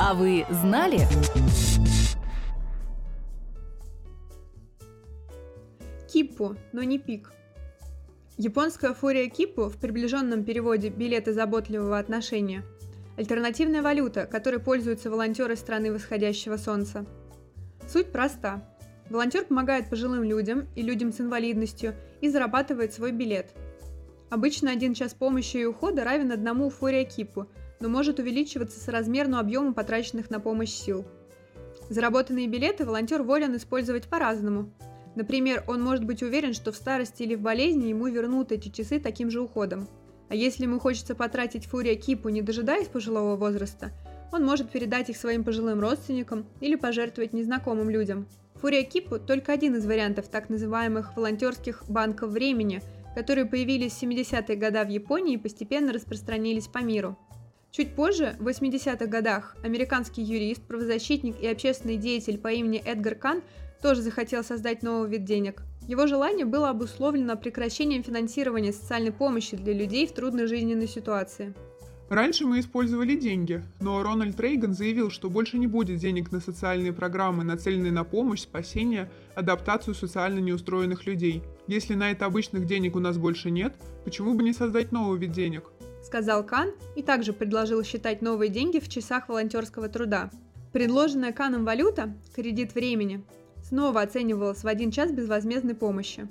А вы знали? Киппу, но не пик. Японская фурия киппу в приближенном переводе «билеты заботливого отношения» – альтернативная валюта, которой пользуются волонтеры страны восходящего солнца. Суть проста. Волонтер помогает пожилым людям и людям с инвалидностью и зарабатывает свой билет. Обычно один час помощи и ухода равен одному фурия киппу, но может увеличиваться соразмерно объему потраченных на помощь сил. Заработанные билеты волонтер волен использовать по-разному – Например, он может быть уверен, что в старости или в болезни ему вернут эти часы таким же уходом. А если ему хочется потратить фурия кипу, не дожидаясь пожилого возраста, он может передать их своим пожилым родственникам или пожертвовать незнакомым людям. Фурия кипу – только один из вариантов так называемых волонтерских банков времени, которые появились в 70-е годы в Японии и постепенно распространились по миру. Чуть позже, в 80-х годах, американский юрист, правозащитник и общественный деятель по имени Эдгар Кан тоже захотел создать новый вид денег. Его желание было обусловлено прекращением финансирования социальной помощи для людей в трудной жизненной ситуации. Раньше мы использовали деньги, но Рональд Рейган заявил, что больше не будет денег на социальные программы, нацеленные на помощь, спасение, адаптацию социально неустроенных людей. Если на это обычных денег у нас больше нет, почему бы не создать новый вид денег? Сказал Кан и также предложил считать новые деньги в часах волонтерского труда. Предложенная Каном валюта – кредит времени снова оценивалась в один час безвозмездной помощи.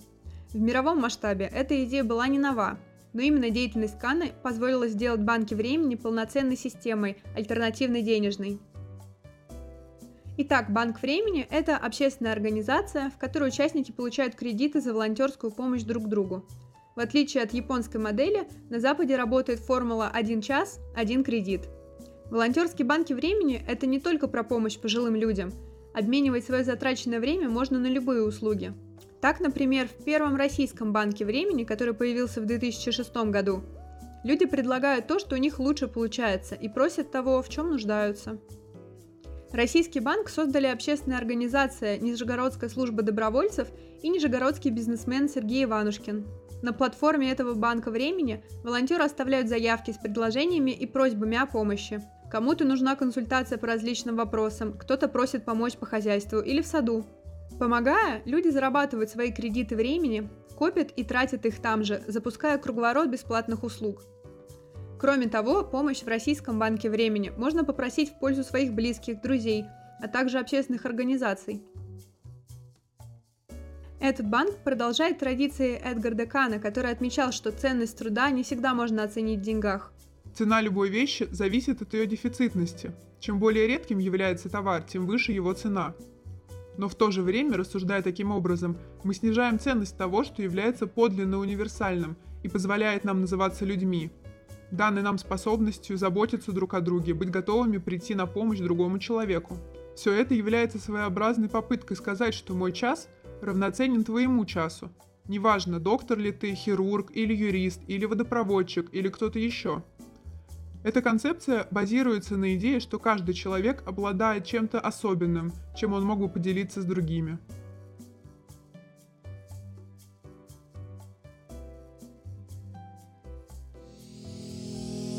В мировом масштабе эта идея была не нова, но именно деятельность Каны позволила сделать банки времени полноценной системой, альтернативной денежной. Итак, Банк времени – это общественная организация, в которой участники получают кредиты за волонтерскую помощь друг другу. В отличие от японской модели, на Западе работает формула «один час – один кредит». Волонтерские банки времени – это не только про помощь пожилым людям – Обменивать свое затраченное время можно на любые услуги. Так, например, в первом российском банке времени, который появился в 2006 году, люди предлагают то, что у них лучше получается, и просят того, в чем нуждаются. Российский банк создали общественная организация Нижегородская служба добровольцев и нижегородский бизнесмен Сергей Иванушкин. На платформе этого банка времени волонтеры оставляют заявки с предложениями и просьбами о помощи – Кому-то нужна консультация по различным вопросам, кто-то просит помочь по хозяйству или в саду. Помогая, люди зарабатывают свои кредиты времени, копят и тратят их там же, запуская круговорот бесплатных услуг. Кроме того, помощь в Российском банке времени можно попросить в пользу своих близких, друзей, а также общественных организаций. Этот банк продолжает традиции Эдгарда Кана, который отмечал, что ценность труда не всегда можно оценить в деньгах. Цена любой вещи зависит от ее дефицитности. Чем более редким является товар, тем выше его цена. Но в то же время, рассуждая таким образом, мы снижаем ценность того, что является подлинно универсальным и позволяет нам называться людьми, данной нам способностью заботиться друг о друге, быть готовыми прийти на помощь другому человеку. Все это является своеобразной попыткой сказать, что мой час равноценен твоему часу. Неважно, доктор ли ты, хирург или юрист, или водопроводчик, или кто-то еще – эта концепция базируется на идее, что каждый человек обладает чем-то особенным, чем он мог бы поделиться с другими.